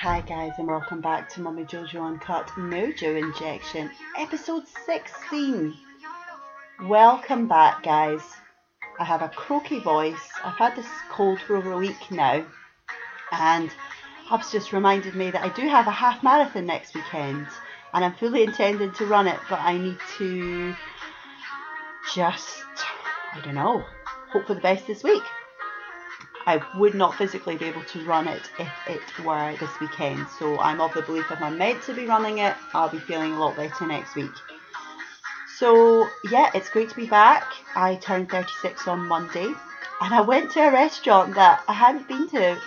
Hi guys and welcome back to Mummy Jojo Uncut Mojo Injection, episode 16. Welcome back guys. I have a croaky voice. I've had this cold for over a week now and Hubs just reminded me that I do have a half marathon next weekend and I'm fully intending to run it but I need to just, I don't know, hope for the best this week. I would not physically be able to run it if it were this weekend. So I'm of the belief if I'm meant to be running it, I'll be feeling a lot better next week. So yeah, it's great to be back. I turned 36 on Monday and I went to a restaurant that I hadn't been to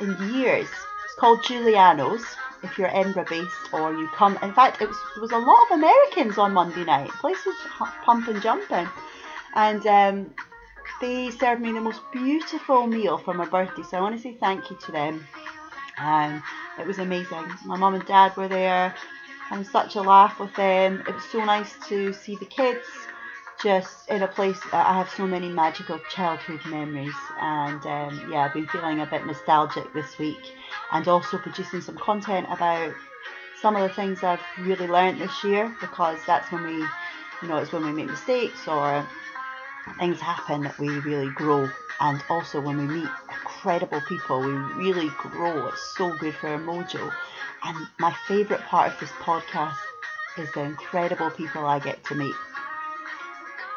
in years. It's called Giuliano's. If you're Edinburgh based or you come, in fact, it was, there was a lot of Americans on Monday night. The place was pumping, jumping, and um, they served me the most beautiful meal for my birthday. So I want to say thank you to them. Um, it was amazing. My mum and dad were there, having such a laugh with them. It was so nice to see the kids just in a place that I have so many magical childhood memories. And um, yeah, I've been feeling a bit nostalgic this week and also producing some content about some of the things I've really learned this year because that's when we, you know, it's when we make mistakes or things happen that we really grow. And also when we meet incredible people, we really grow. It's so good for our mojo. And my favourite part of this podcast is the incredible people I get to meet.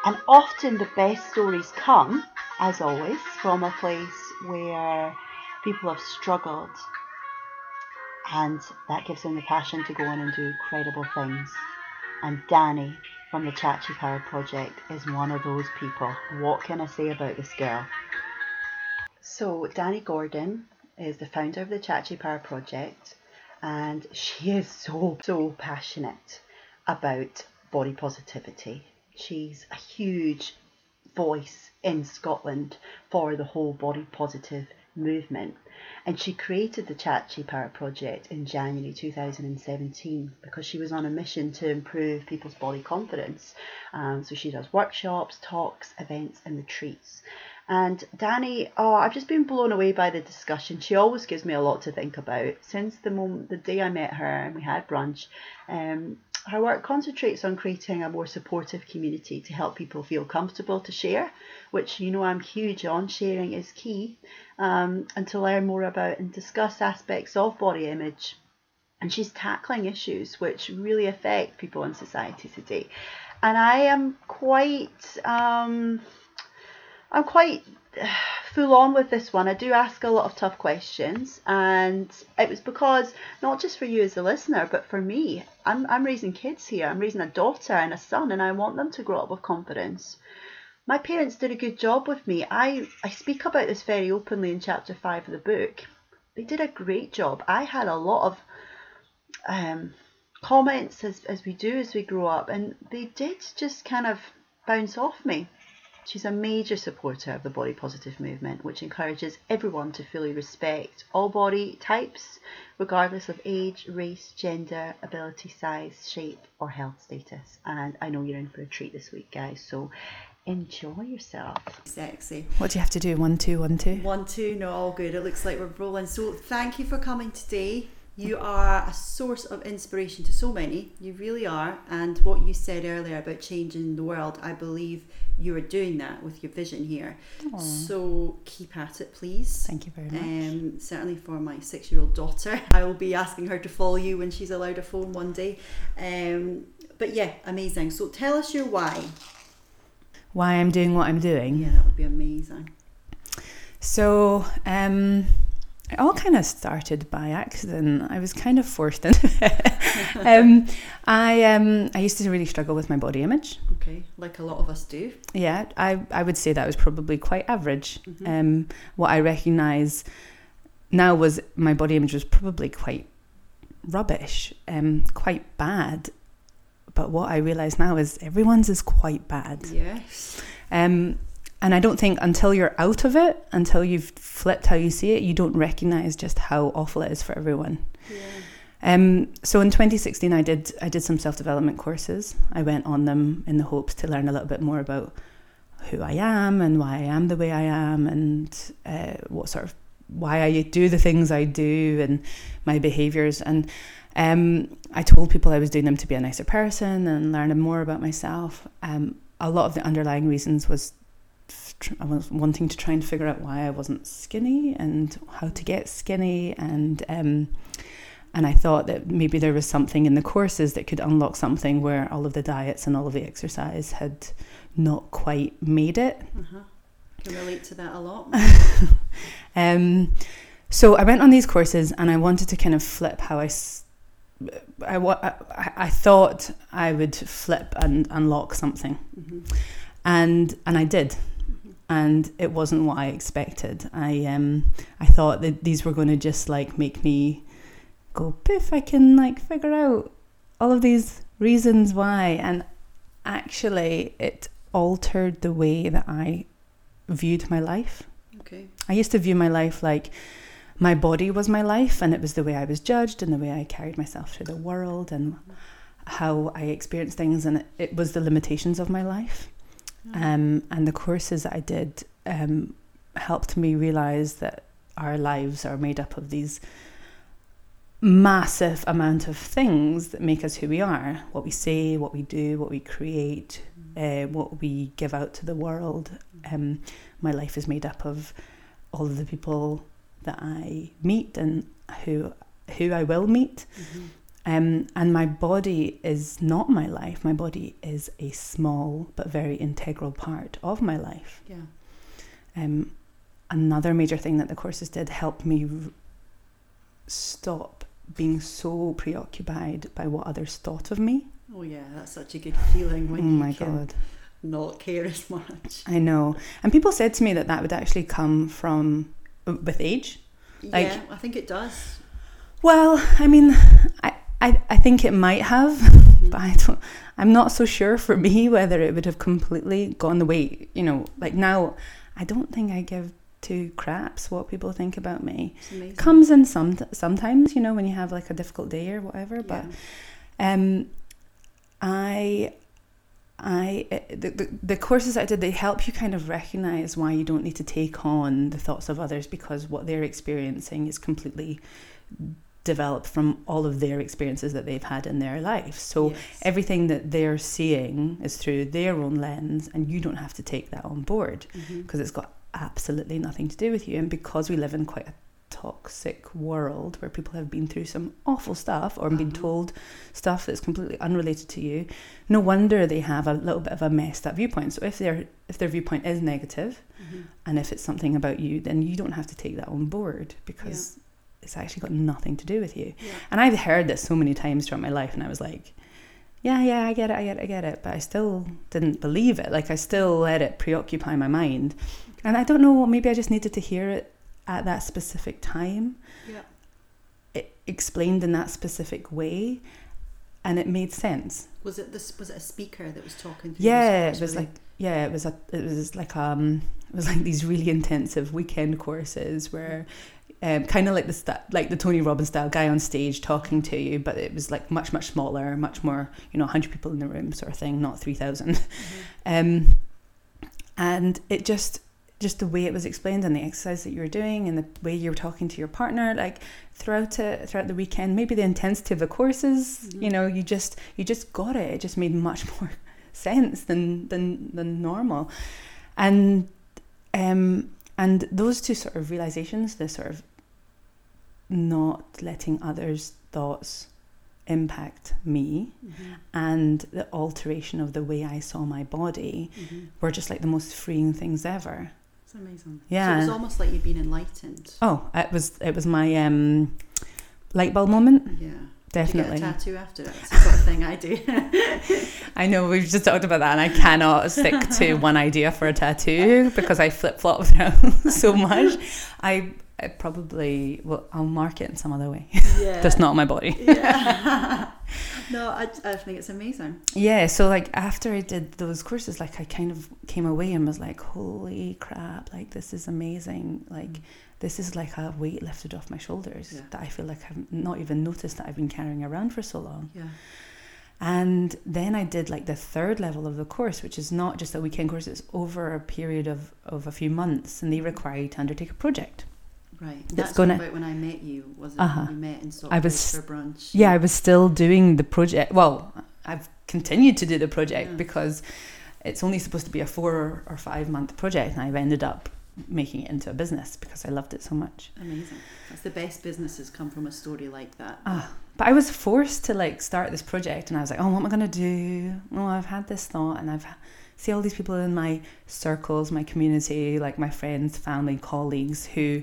And often the best stories come, as always, from a place where people have struggled. And that gives them the passion to go on and do incredible things. And Danny from the Chachi Power Project is one of those people. What can I say about this girl? So, Danny Gordon is the founder of the Chachi Power Project, and she is so, so passionate about body positivity. She's a huge voice in Scotland for the whole body positive movement. And she created the Chachi Power Project in January 2017 because she was on a mission to improve people's body confidence. Um, so she does workshops, talks, events, and retreats. And Danny, oh, I've just been blown away by the discussion. She always gives me a lot to think about. Since the moment, the day I met her and we had brunch, um, her work concentrates on creating a more supportive community to help people feel comfortable to share, which you know I'm huge on. Sharing is key, um, and to learn more about and discuss aspects of body image. And she's tackling issues which really affect people in society today. And I am quite, um, I'm quite full on with this one. I do ask a lot of tough questions, and it was because not just for you as a listener, but for me. I'm I'm raising kids here. I'm raising a daughter and a son, and I want them to grow up with confidence. My parents did a good job with me. I I speak about this very openly in chapter five of the book. They did a great job. I had a lot of um, comments as as we do as we grow up, and they did just kind of bounce off me. She's a major supporter of the body positive movement, which encourages everyone to fully respect all body types, regardless of age, race, gender, ability, size, shape, or health status. And I know you're in for a treat this week, guys, so enjoy yourself. Sexy. What do you have to do? One, two, one, two? One, two, no, all good. It looks like we're rolling. So thank you for coming today. You are a source of inspiration to so many. You really are. And what you said earlier about changing the world, I believe you are doing that with your vision here. Aww. So keep at it, please. Thank you very much. Um, certainly for my six year old daughter, I will be asking her to follow you when she's allowed a phone one day. Um, but yeah, amazing. So tell us your why. Why I'm doing what I'm doing? Yeah, that would be amazing. So, um, it all kind of started by accident. I was kind of forced into it. um, I um, I used to really struggle with my body image. Okay, like a lot of us do. Yeah, I, I would say that was probably quite average. Mm-hmm. Um, what I recognise now was my body image was probably quite rubbish, um, quite bad. But what I realise now is everyone's is quite bad. Yes. Um, and I don't think until you're out of it, until you've flipped how you see it, you don't recognize just how awful it is for everyone. Yeah. Um, so in 2016, I did I did some self development courses. I went on them in the hopes to learn a little bit more about who I am and why I am the way I am and uh, what sort of why I do the things I do and my behaviors. And um, I told people I was doing them to be a nicer person and learning more about myself. Um, a lot of the underlying reasons was I was wanting to try and figure out why I wasn't skinny and how to get skinny and um, and I thought that maybe there was something in the courses that could unlock something where all of the diets and all of the exercise had not quite made it. Uh-huh. Can relate to that a lot. um, so I went on these courses and I wanted to kind of flip how I. I, I, I thought I would flip and unlock something, mm-hmm. and and I did. And it wasn't what I expected. I um I thought that these were going to just like make me go poof i can like figure out all of these reasons why and actually it altered the way that i viewed my life okay i used to view my life like my body was my life and it was the way i was judged and the way i carried myself through the world and how i experienced things and it, it was the limitations of my life. Um, and the courses i did um, helped me realize that our lives are made up of these massive amount of things that make us who we are what we say, what we do, what we create, uh, what we give out to the world. Um, my life is made up of all of the people that I meet and who who I will meet. Mm-hmm. Um, and my body is not my life. My body is a small but very integral part of my life. Yeah. Um, another major thing that the courses did help me r- stop being so preoccupied by what others thought of me. Oh yeah, that's such a good feeling when oh you my can god not care as much. I know, and people said to me that that would actually come from uh, with age. Like, yeah, I think it does. Well, I mean, I I, I think it might have, mm-hmm. but I don't. I'm not so sure for me whether it would have completely gone the way you know. Like now, I don't think I give two craps what people think about me. Comes in some sometimes, you know, when you have like a difficult day or whatever. But um, I I eh, the, the, the courses I did they help you kind of recognize why you don't need to take on the thoughts of others because what they're experiencing is completely developed from all of their experiences that they've had in their life. So yes. everything that they're seeing is through their own lens and you don't have to take that on board because mm-hmm. it's got absolutely nothing to do with you. And because we live in quite a toxic world where people have been through some awful stuff or been uh-huh. told stuff that's completely unrelated to you, no wonder they have a little bit of a messed up viewpoint. So if their if their viewpoint is negative, mm-hmm. and if it's something about you, then you don't have to take that on board because yeah. It's actually got nothing to do with you. Yeah. And I've heard this so many times throughout my life, and I was like, yeah, yeah, I get it, I get it, I get it. But I still didn't believe it. Like I still let it preoccupy my mind. And I don't know, maybe I just needed to hear it at that specific time. Yeah. It explained in that specific way and it made sense. Was it this was it a speaker that was talking to Yeah, it was like yeah, it was a it was like um it was like these really intensive weekend courses where um, kind of like the st- like the Tony Robbins style guy on stage talking to you, but it was like much much smaller, much more you know, hundred people in the room sort of thing, not three thousand. Mm-hmm. Um, and it just just the way it was explained and the exercise that you were doing and the way you were talking to your partner like throughout it throughout the weekend maybe the intensity of the courses mm-hmm. you know you just you just got it it just made much more sense than than than normal and um and those two sort of realizations the sort of not letting others thoughts impact me mm-hmm. and the alteration of the way I saw my body mm-hmm. were just like the most freeing things ever It's amazing. Yeah. So it was almost like you'd been enlightened. Oh, it was it was my um, light bulb moment. Yeah. Definitely. tattoo after that. It's the sort of thing I do. I know we've just talked about that, and I cannot stick to one idea for a tattoo because I flip flop so much. I, I probably well, I'll mark it in some other way. Yeah. just not my body. yeah. no, I, I think it's amazing. Yeah, so like after I did those courses, like I kind of came away and was like, holy crap, like this is amazing. Like mm. this is like a weight lifted off my shoulders yeah. that I feel like I've not even noticed that I've been carrying around for so long. Yeah. And then I did like the third level of the course, which is not just a weekend course, it's over a period of, of a few months, and they require you to undertake a project. Right. It's That's gonna- about when I met you, Uh-huh. it? We met in I was- for brunch. yeah, I was still doing the project. Well, I've continued to do the project Yeah. because it's only supposed to be a four or five month project, and I've ended up making it into a business because I loved it so much. Amazing. That's the best businesses come from a story like that. Ah, but I was forced to like start this project, and I was like, "Oh, what am I gonna do? Oh, I've had this thought, and I've see all these people in my circles, my community, like my friends, family, colleagues who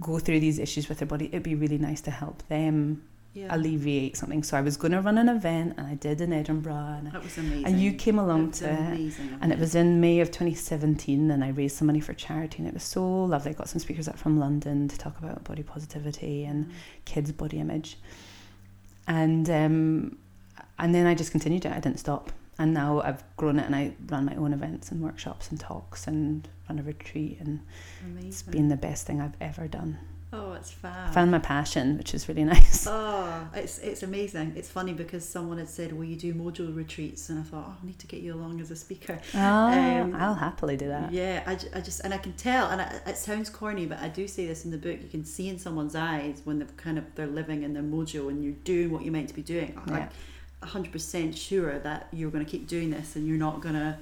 go through these issues with their body. It'd be really nice to help them Yeah. alleviate something. So I was going to run an event, and I did in Edinburgh, and, That was amazing. and you came along to it. amazing. of And it was in May of 2017, and I raised some money for charity, and it was so lovely. I got some speakers up from London to talk about body positivity and kids' body image, and um, and then I just continued it. I didn't stop, and now I've grown it and I run my own events and workshops and talks and run a retreat and Amazing. it's been the best thing I've ever done. Oh, it's fab. Found my passion, which is really nice. Oh, it's it's amazing. It's funny because someone had said, "Will you do mojo retreats?" And I thought, "Oh, I need to get you along as a speaker." Oh, um, I'll happily do that. Yeah, I, I just and I can tell, and I, it sounds corny, but I do say this in the book. You can see in someone's eyes when they're kind of they're living in their mojo, and you're doing what you're meant to be doing. Yeah. 100% sure that you're going to keep doing this and you're not going to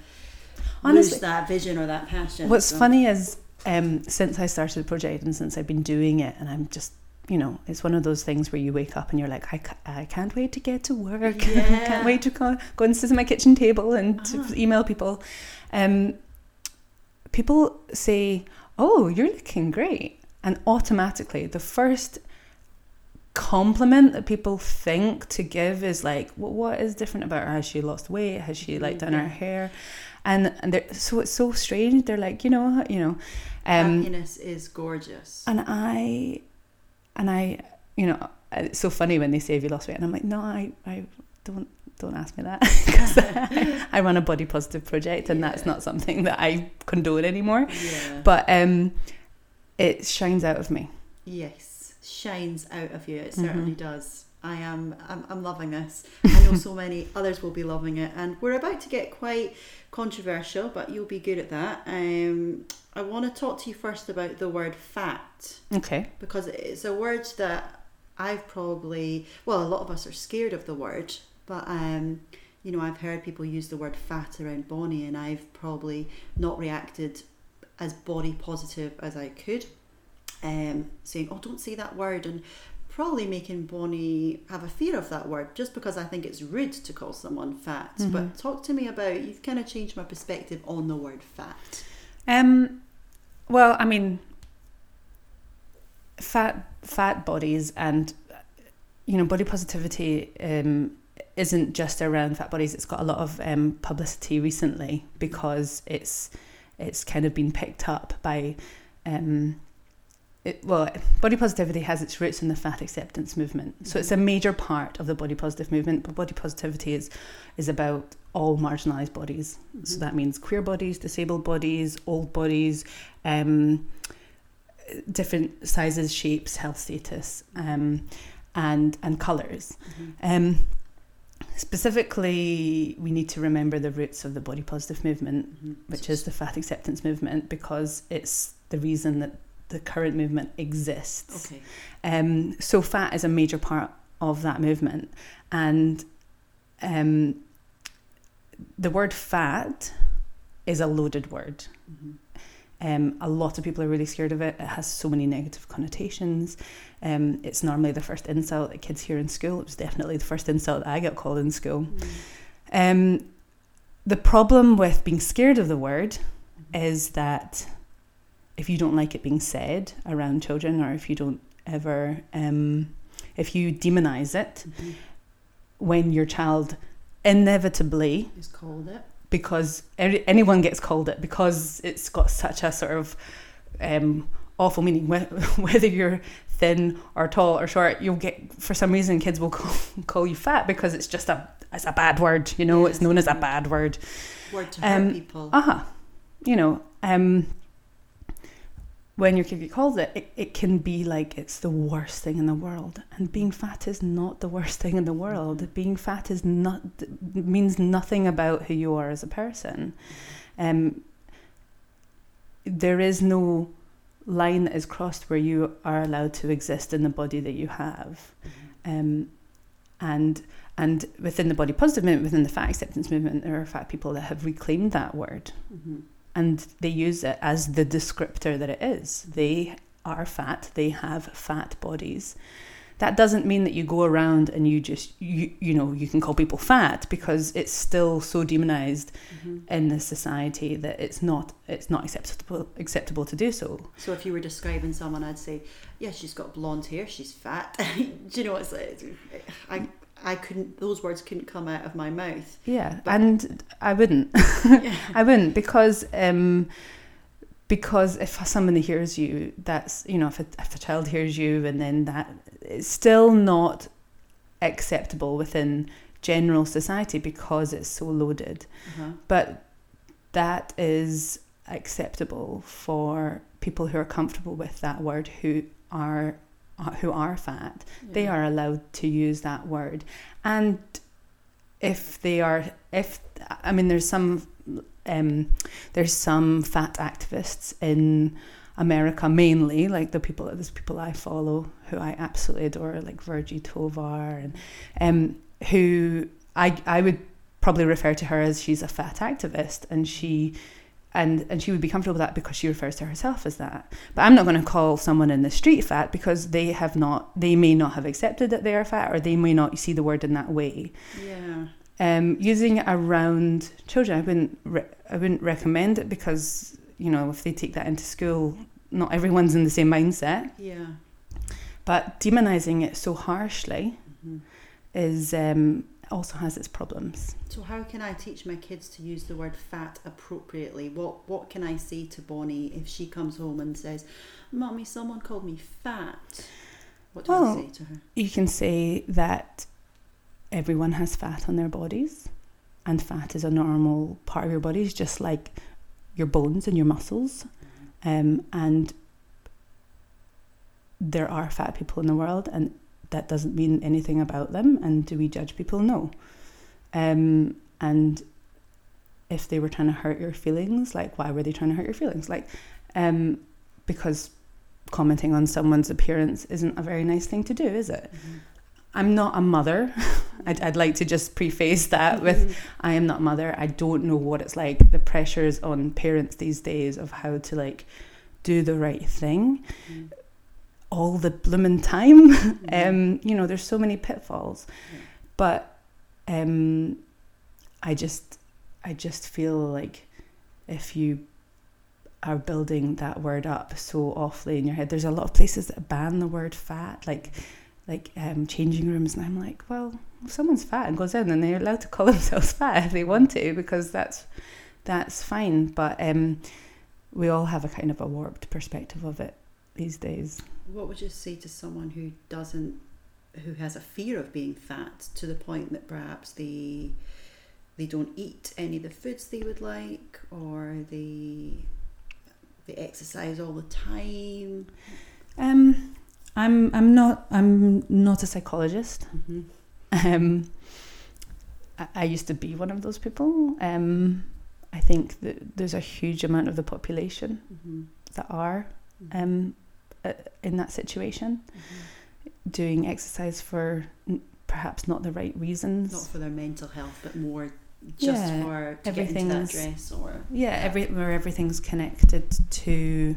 Honestly, lose that vision or that passion. What's so. funny is um, since I started the project and since I've been doing it, and I'm just you know, it's one of those things where you wake up and you're like, I, ca- I can't wait to get to work. Yeah. I can't wait to go, go and sit at my kitchen table and ah. email people. Um, people say, Oh, you're looking great. And automatically, the first compliment that people think to give is like, well, what is different about her? Has she lost weight? Has she like done her hair? And and they're, so it's so strange. They're like, you know, you know, um, Happiness is gorgeous. and I, and I, you know, it's so funny when they say have you lost weight, and I'm like, no, I, I don't, don't ask me that because I, run a body positive project, and that's not something that I condone anymore. yeah. But um, it shines out of me. Yes, shines out of you. It Mhm. certainly does. I am. I'm, I'm loving this. I know so many others will be loving it, and we're about to get quite controversial, but you'll be good at that. Um, I want to talk to you first about the word fat Okay. because it's a word that I've probably well, a lot of us are scared of the word, but um, you know, I've heard people use the word fat around Bonnie, and I've probably not reacted as body positive as I could, um, saying, "Oh, don't say that word," and probably making Bonnie have a fear of that word just because I think it's rude to call someone fat. But talk to me about you've kind of changed my perspective on the word fat. Um, well, I mean, fat fat bodies and you know body positivity um, isn't just around fat bodies. It's got a lot of um, publicity recently because it's it's kind of been picked up by. Um, it, well, body positivity has its roots in the fat acceptance movement, so it's a major part of the body positive movement. But body positivity is is about all marginalised bodies. So that means queer bodies, disabled bodies, old bodies, um, different sizes, shapes, health status, um, and and colours. Um, specifically, we need to remember the roots of the body positive movement, which is the fat acceptance movement, because it's the reason that the current movement exists. Okay. Um, so fat is a major part of that movement, and um, the word fat is a loaded word. Mhm. Um, a lot of people are really scared of it. It has so many negative connotations. Um, it's normally the first insult that kids hear in school. It was definitely the first insult that I got called in school. Um, the problem with being scared of the word is that if you don't like it being said around children, or if you don't ever, um, if you demonize it, Mhm. when your child inevitably, Who's called it? because any- anyone gets called it, because it's got such a sort of um, awful meaning, whether you're thin or tall or short, you'll get, for some reason, kids will call, call you fat because it's just a, it's a bad word, you know, Yeah, it's known as a bad word. Word to hurt Um, people. Aha, you know, um, when your kid calls it, it, it can be like it's the worst thing in the world. And being fat is not the worst thing in the world. Being fat is not means nothing about who you are as a person. Um, there is no line that is crossed where you are allowed to exist in the body that you have. Um, and and within the body positive movement, within the fat acceptance movement, there are fat people that have reclaimed that word Mm-hmm. And they use it as the descriptor that it is. They are fat, they have fat bodies. That doesn't mean that you go around and you just you you know you can call people fat because it's still so demonized Mm-hmm. in this society that it's not it's not acceptable acceptable to do so. So if you were describing someone, I'd say, yeah, she's got blonde hair, she's fat. Do you know what's like? I I couldn't. Those words couldn't come out of my mouth. Yeah, But- and I wouldn't. Yeah. I wouldn't because um, because if somebody hears you, that's you know if a, if a child hears you and then that it's still not acceptable within general society because it's so loaded. Uh-huh. But that is acceptable for people who are comfortable with that word who are who are fat they are allowed to use that word. And if they are if i mean there's some um there's some fat activists in america mainly like the people there's people i follow who i absolutely adore like virgie tovar and um who i i would probably refer to her as she's a fat activist and she and and she would be comfortable with that because she refers to herself as that but i'm not going to call someone in the street fat because they have not they may not have accepted that they are fat or they may not see the word in that way Yeah. um, using it around children i wouldn't re- i wouldn't recommend it because you know if they take that into school not everyone's in the same mindset Yeah. but demonizing it so harshly hmm is um, also has its problems So how can I teach my kids to use the word fat appropriately? What What can I say to Bonnie if she comes home and says, "Mommy, someone called me fat"? What do I say to her? you can say that everyone has fat on their bodies and fat is a normal part of your bodies just like your bones and your muscles um, and there are fat people in the world and that doesn't mean anything about them and do we judge people no um, and if they were trying to hurt your feelings like why were they trying to hurt your feelings like um, because commenting on someone's appearance isn't a very nice thing to do is it I'm not a mother. I'd, I'd like to just preface that with I am not a mother. I don't know what it's like. The pressures on parents these days of how to like do the right thing Mhm. All the blooming time. Mhm. um, you know, there's so many pitfalls. Yeah. But um, I just I just feel like if you are building that word up so awfully in your head, there's a lot of places that ban the word fat, like like um, changing rooms, and I'm like, well, if someone's fat and goes in, then they're allowed to call themselves fat if they want to, because that's that's fine. But um, we all have a kind of a warped perspective of it these days. What would you say to someone who doesn't, who has a fear of being fat to the point that perhaps they they don't eat any of the foods they would like, or they they exercise all the time? Um, I'm I'm not I'm not a psychologist. Mm-hmm. Um, I, I used to be one of those people. Um, I think that there's a huge amount of the population Mm-hmm. that are um, uh, in that situation, doing exercise for n- perhaps not the right reasons. Not for their mental health, but more just Yeah, for to get into that dress or yeah, every where everything's connected to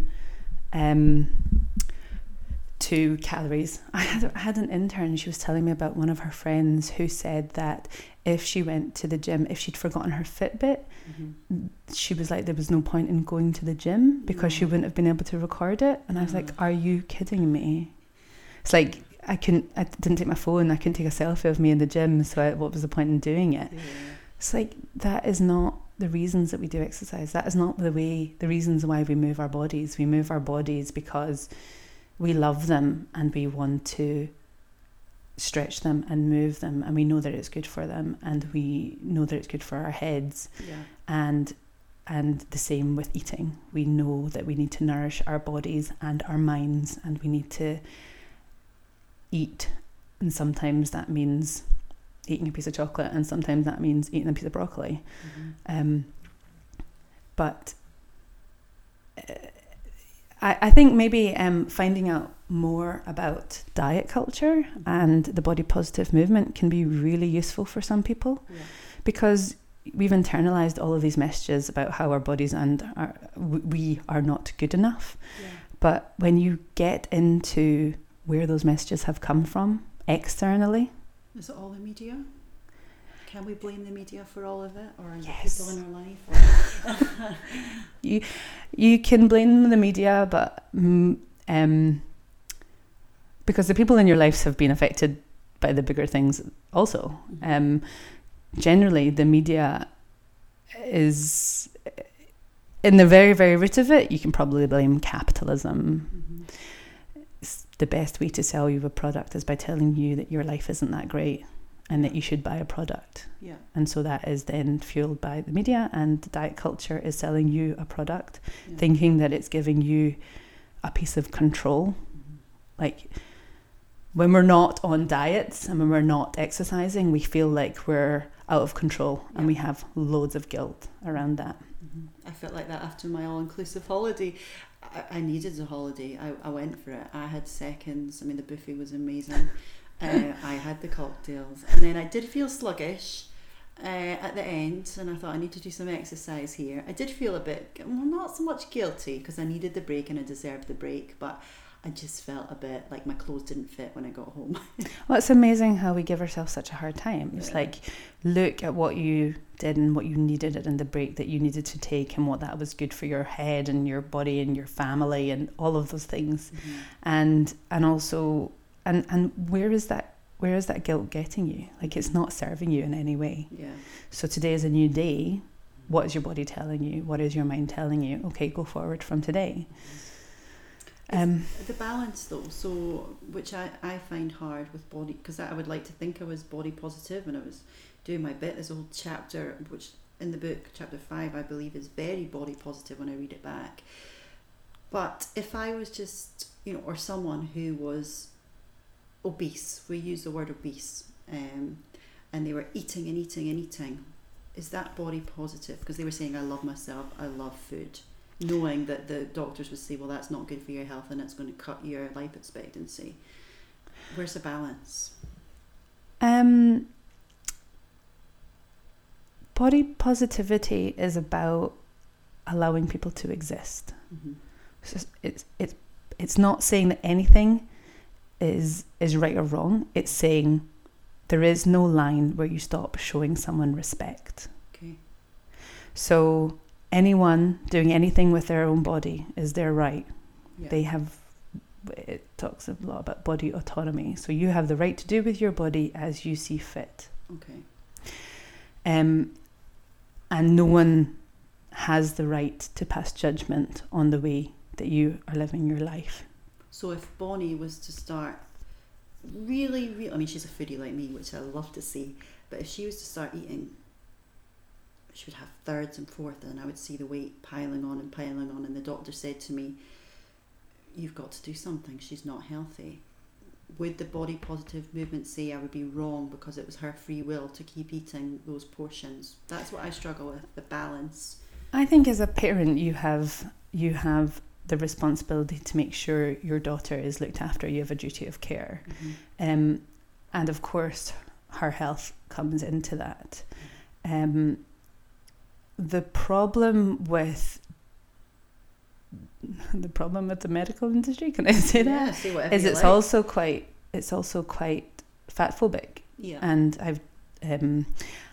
um to calories. I had I had an intern. She was telling me about one of her friends who said that if she went to the gym, if she'd forgotten her Fitbit, Mhm. she was like there was no point in going to the gym because she wouldn't have been able to record it. And I was like, Mm. "Are you kidding me?" It's like I couldn't. I didn't take my phone. I couldn't take a selfie of me in the gym. So I, what was the point in doing it? Yeah. It's like that is not the reasons that we do exercise. That is not the way the reasons why we move our bodies. We move our bodies because we love them and we want to stretch them and move them and we know that it's good for them and we know that it's good for our heads Yeah. and and the same with eating. We know that we need to nourish our bodies and our minds and we need to eat and sometimes that means eating a piece of chocolate and sometimes that means eating a piece of broccoli. Mhm. Um, but uh, I, I think maybe um, finding out more about diet culture and the body positive movement can be really useful for some people Yeah. because we've internalized all of these messages about how our bodies and our, we are not good enough. Yeah. But when you get into where those messages have come from externally, Is it all the media? Can we blame the media for all of it, or the Yes. people in our life? Or... you can blame the media, but mm, um, because the people in your lives have been affected by the bigger things also. Um, generally, the media is in the very, very root of it. You can probably blame capitalism. Mhm. The best way to sell you a product is by telling you that your life isn't that great and that you should buy a product. Yeah. And so that is then fueled by the media, and diet culture is selling you a product, Yeah. thinking that it's giving you a piece of control. Mhm. Like when we're not on diets and when we're not exercising, we feel like we're out of control and we have loads of guilt around that. Mhm. I felt like that after my all-inclusive holiday. I, I needed a holiday. I, I went for it. I had seconds. I mean, the buffet was amazing. Uh, I had the cocktails, and then I did feel sluggish uh, at the end, and I thought I need to do some exercise here. I did feel a bit, well, not so much guilty because I needed the break and I deserved the break, but I just felt a bit like my clothes didn't fit when I got home. Well, it's amazing how we give ourselves such a hard time. It's Yeah. like, look at what you did and what you needed and the break that you needed to take and what that was good for your head and your body and your family and all of those things. And and also and and where is that where is that guilt getting you? Like it's not serving you in any way. Yeah. So today is a new day. What is your body telling you? What is your mind telling you? Okay, go forward from today. Um, The balance, though, so which I, I find hard with body because I would like to think I was body positive and I was doing my bit. A whole chapter which in the book, chapter five, I believe, is very body positive when I read it back. But if I was just, you know, or someone who was obese, we use the word obese, um, and they were eating and eating and eating, is that body positive? Because they were saying, I love myself, I love food knowing that the doctors would say, well, that's not good for your health and it's going to cut your life expectancy. Where's the balance? Um, body positivity is about allowing people to exist. Mm-hmm. It's just, it's it's it's not saying that anything is is right or wrong. It's saying there is no line where you stop showing someone respect. Okay. So anyone doing anything with their own body is their right. Yeah. They have it talks a lot about body autonomy. So you have the right to do with your body as you see fit. okay. Um, and no one has the right to pass judgment on the way that you are living your life. So if Bonnie was to start really, really, I mean, she's a foodie like me, which I love to see, but if she was to start eating, she would have thirds and fourths, and I would see the weight piling on and piling on. And the doctor said to me, You've got to do something, she's not healthy. Would the body positive movement say I would be wrong because it was her free will to keep eating those portions? That's what I struggle with the balance. I think as a parent, you have you have the responsibility to make sure your daughter is looked after. You have a duty of care, um, and of course, her health comes into that. Um, the problem with the problem with the medical industry, can I say that? Yeah, is it's like. also quite it's also quite fat phobic yeah. and I've um,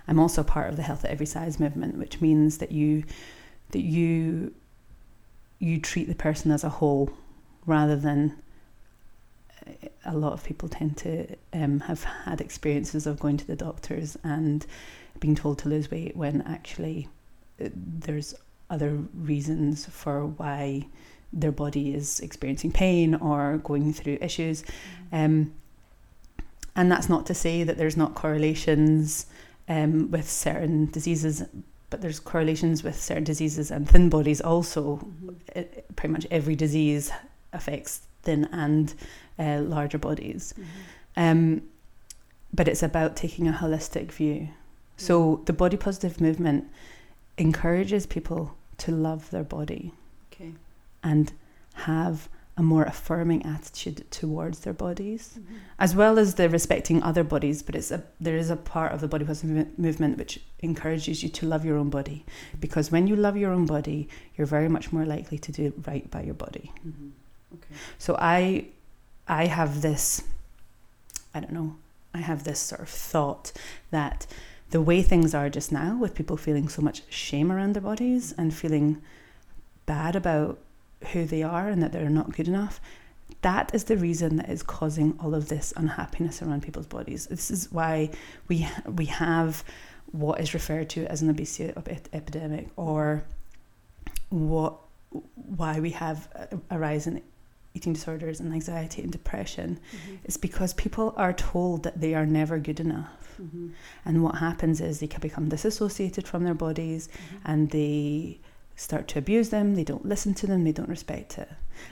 I'm also part of the health at every size movement which means that you that you you treat the person as a whole rather than uh, a lot of people tend to um, have had experiences of going to the doctors and being told to lose weight when actually uh, there's other reasons for why their body is experiencing pain or going through issues. Um, and that's not to say that there's not correlations um, with certain diseases, but there's correlations with certain diseases and thin bodies also. Mhm. It, pretty much every disease affects thin and uh, larger bodies. Mhm. Um, but it's about taking a holistic view. So the body positive movement encourages people to love their body Okay. and have a more affirming attitude towards their bodies, as well as the respecting other bodies. But it's a there is a part of the body positive movement which encourages you to love your own body, because when you love your own body, you're very much more likely to do right by your body. Mm-hmm. Okay. So I, I have this, I don't know, I have this sort of thought that the way things are just now, with people feeling so much shame around their bodies and feeling bad about who they are and that they're not good enough, that is the reason that is causing all of this unhappiness around people's bodies. This is why we we have what is referred to as an obesity ep- epidemic, or what why we have a, a rise in eating disorders and anxiety and depression. Mm-hmm. It's because people are told that they are never good enough. Mm-hmm. And what happens is they can become disassociated from their bodies and they start to abuse them, they don't listen to them, they don't respect it.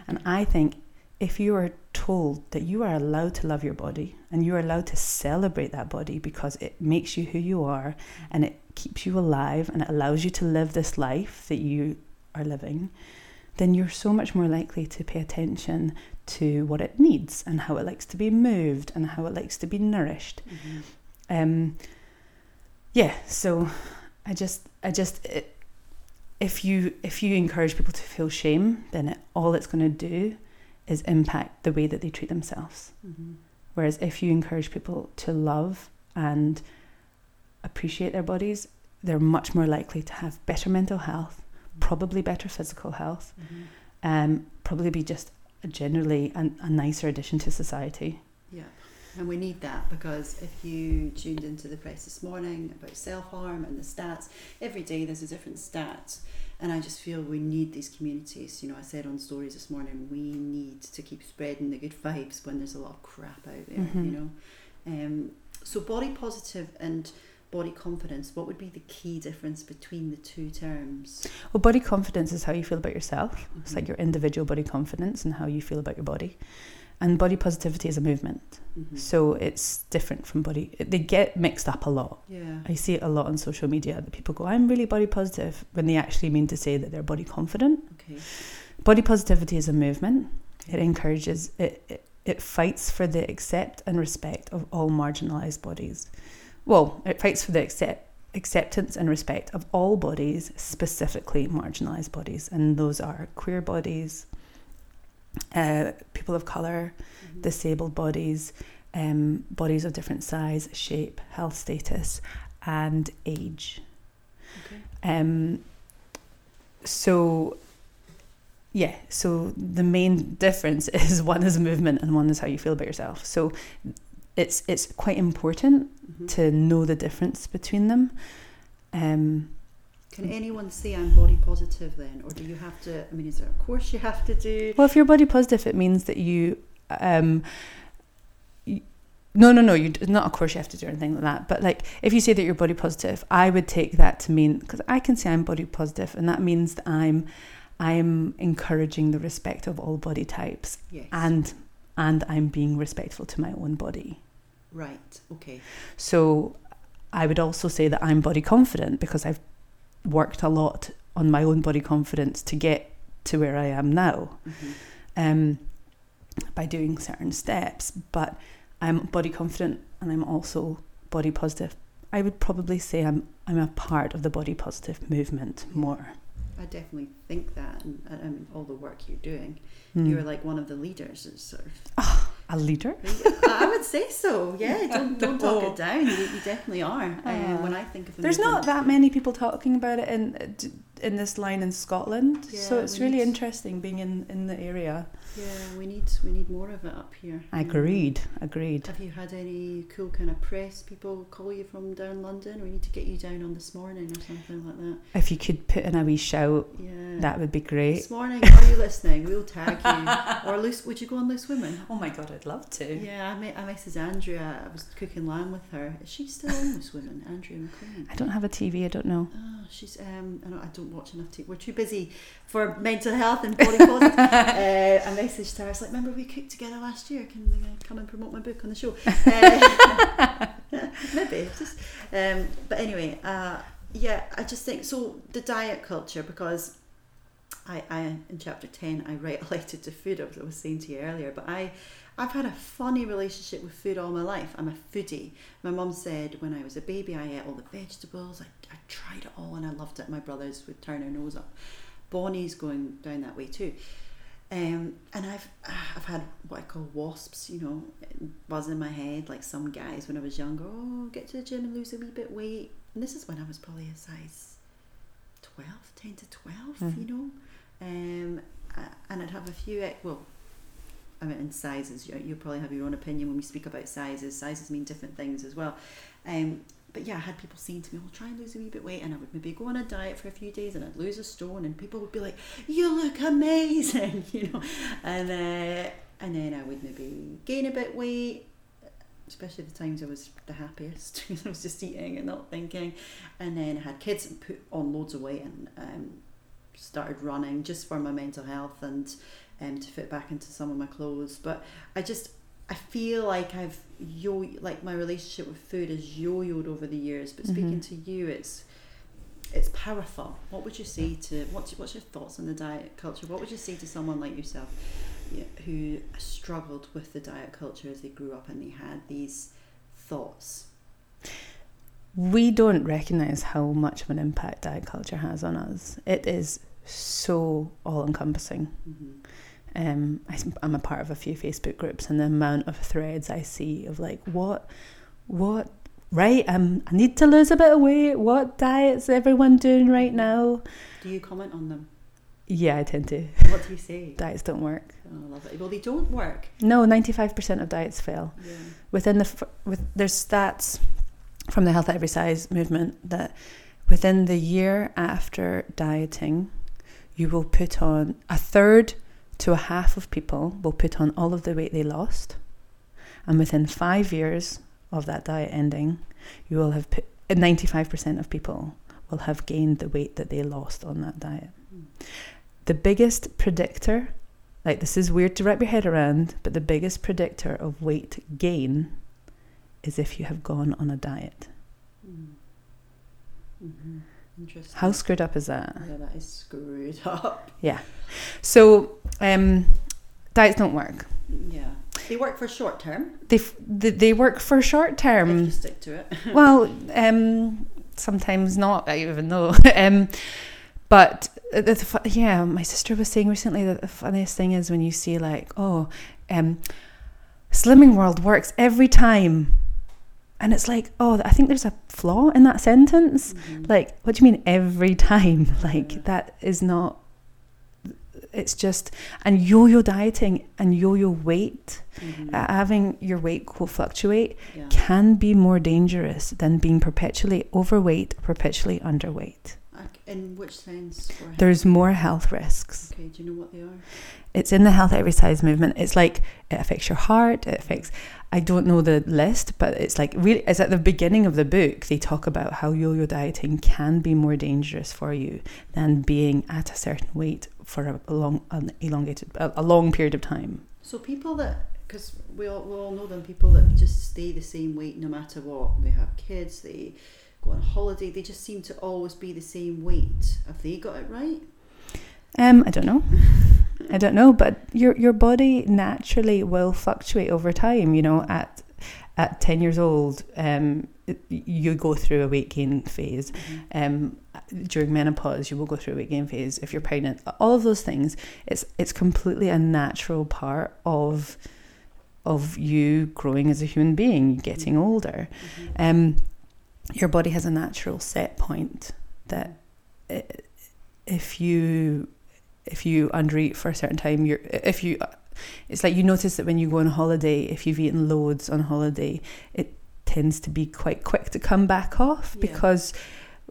And I think if you are told that you are allowed to love your body and you are allowed to celebrate that body because it makes you who you are and it keeps you alive and it allows you to live this life that you are living, then you're so much more likely to pay attention to what it needs and how it likes to be moved and how it likes to be nourished Mm-hmm. um yeah so i just i just it, if you if you encourage people to feel shame then it, all it's going to do is impact the way that they treat themselves Mm-hmm. whereas if you encourage people to love and appreciate their bodies they're much more likely to have better mental health probably better physical health Mm-hmm. um probably be just generally a, a nicer addition to society and we need that because if you tuned into the press this morning about self harm and the stats, every day there's a different stat. And I just feel we need these communities. You know, I said on stories this morning, we need to keep spreading the good vibes when there's a lot of crap out there, Mhm. you know. Um, so, body positive and body confidence, what would be the key difference between the two terms? Well, body confidence is how you feel about yourself. It's Mhm. like your individual body confidence and how you feel about your body. And body positivity is a movement. Mhm. So it's different from body. They get mixed up a lot. Yeah. I see it a lot on social media that people go, I'm really body positive, when they actually mean to say that they're body confident. Okay. Body positivity is a movement. It encourages, it, it, it fights for the accept and respect of all marginalised bodies. Well, it fights for the accept, acceptance and respect of all bodies, specifically marginalised bodies. And those are queer bodies, uh, people of colour, Mhm. disabled bodies, um, bodies of different size, shape, health status, and age. Okay. Um, so, yeah, so the main difference is one is movement and one is how you feel about yourself. So, it's it's quite important Mhm. to know the difference between them. Um, Can anyone say I'm body positive then, or do you have to? I mean, is there a course you have to do? well, if you're body positive, it means that you. Um, y- no, no, no. You not. Of course, you have to do anything like that. But like, if you say that you're body positive, I would take that to mean because I can say I'm body positive, and that means that I'm, I'm encouraging the respect of all body types, Yes. and and I'm being respectful to my own body. right. Okay. So, I would also say that I'm body confident because I've worked a lot on my own body confidence to get to where I am now Mhm. um, by doing certain steps. But I'm body confident and I'm also body positive. I would probably say I'm I'm a part of the body positive movement more. I definitely think that, and I mean, all the work you're doing, Hmm. you're like one of the leaders. It's sort of. A leader. I would say so. Yeah. Don't don't talk it down. You, you definitely are. Ah. Uh, when I think of the There's not that many people talking about it in in this line in Scotland, so it's really interesting being in in the area. Yeah, we need we need more of it up here. Agreed, agreed. Have you had any cool kind of press people call you from down London? We need to get you down on this morning or something like that. If you could put in a wee shout, Yeah. that would be great. This morning, are you listening? We'll tag you. Or loose. Would you go on Loose Women? Oh my god, I'd love to. Yeah, I, met, I messaged Andrea. I was cooking lamb with her. Is she still on Loose Women? Andrea McLean. I don't have a TV. I don't know. Oh, she's um. I don't, I don't watch enough. TV. We're too busy for mental health and body positive. uh, I messaged her. I was like, "Remember we cooked together last year? Can you come and promote my book on the show?" Uh, maybe just. Um, but anyway, uh, yeah, I just think so. The diet culture because I, I in chapter ten I write a letter to food. As I was saying to you earlier, but I I've had a funny relationship with food all my life. I'm a foodie. My mum said when I was a baby I ate all the vegetables. I, I tried it all and I loved it. My brothers would turn their nose up. Bonnie's going down that way too. Um, and I've I've had what I call wasps, you know, buzz in my head like some guys when I was younger. Oh, get to the gym and lose a wee bit weight. And this is when I was probably a size 12, 10 to 12, Mhm. you know. Um, and I'd have a few, eh, well, I mean, in sizes, you, you probably have your own opinion when we speak about sizes. Sizes mean different things as well. Um, but yeah, I had people saying to me, "I'll try and lose a wee bit weight," and I would maybe go on a diet for a few days, and I'd lose a stone, and people would be like, "You look amazing," you know, and uh, and then I would maybe gain a bit weight, especially the times I was the happiest because I was just eating and not thinking, and then I had kids and put on loads of weight and um, started running just for my mental health and um, to fit back into some of my clothes. But I just I feel like I've yo like my relationship with food has yo-yoed over the years. But speaking to you, it's it's powerful. What would you say to what's what's your thoughts on the diet culture? What would you say to someone like yourself who struggled with the diet culture as they grew up and they had these thoughts? we don't recognize how much of an impact diet culture has on us. It is so all encompassing. Mm-hmm. Um, I, am a part of a few Facebook groups, and the amount of threads I see of like, what, what, right? Um, I need to lose a bit of weight. What diet's everyone doing right now? Do you comment on them? Yeah, I tend to. What do you say? Diets don't work. Oh, I love it. Well, they don't work. No, ninety-five percent of diets fail. Yeah. within the with there's stats from the health at every size movement that within the year after dieting you will put on a third to a half of people will put on all of the weight they lost and within 5 years of that diet ending you will have put 95% of people will have gained the weight that they lost on that diet the biggest predictor like this is weird to wrap your head around but the biggest predictor of weight gain is if you have gone on a diet. Mm. Mm-hmm. Interesting. How screwed up is that? Yeah, that is screwed up. Yeah. So, um, diets don't work. Yeah. They work for short term. They, f- they they work for short if you term. stick to it. well, um, sometimes not. I even know. um, but the, the, yeah, my sister was saying recently that the funniest thing is when you see like, oh, um, Slimming World works every time. And it's like, oh, I think there's a flaw in that sentence. Mhm. Like, what do you mean every time? Like, Yeah. that is not, it's just, and yo yo dieting and yo yo weight, Mhm. uh, having your weight go fluctuate yeah. can be more dangerous than being perpetually overweight or perpetually underweight. In which sense? There's more health risks. Okay, do you know what they are? It's in the health size movement. It's like it affects your heart, it affects I don't know the list, but it's like really it's at the beginning of the book they talk about how yo-yo dieting can be more dangerous for you than being at a certain weight for a, long an elongated a, a long period of time. So people that, because we all, we all know them, people that just stay the same weight no matter what. They have kids, they go on holiday, they just seem to always be the same weight. Have they got it right? Um, I don't know. I don't know, but your your body naturally will fluctuate over time. You know, at at ten years old, um, you go through a weight gain phase. Um, during menopause, you will go through a weight gain phase. If you're pregnant, all of those things, it's it's completely a natural part of of you growing as a human being, getting older. Mhm. Um, your body has a natural set point that if you if you undereat for a certain time, you're if you it's like you notice that when you go on holiday, if you've eaten loads on holiday, it tends to be quite quick to come back off Yeah. because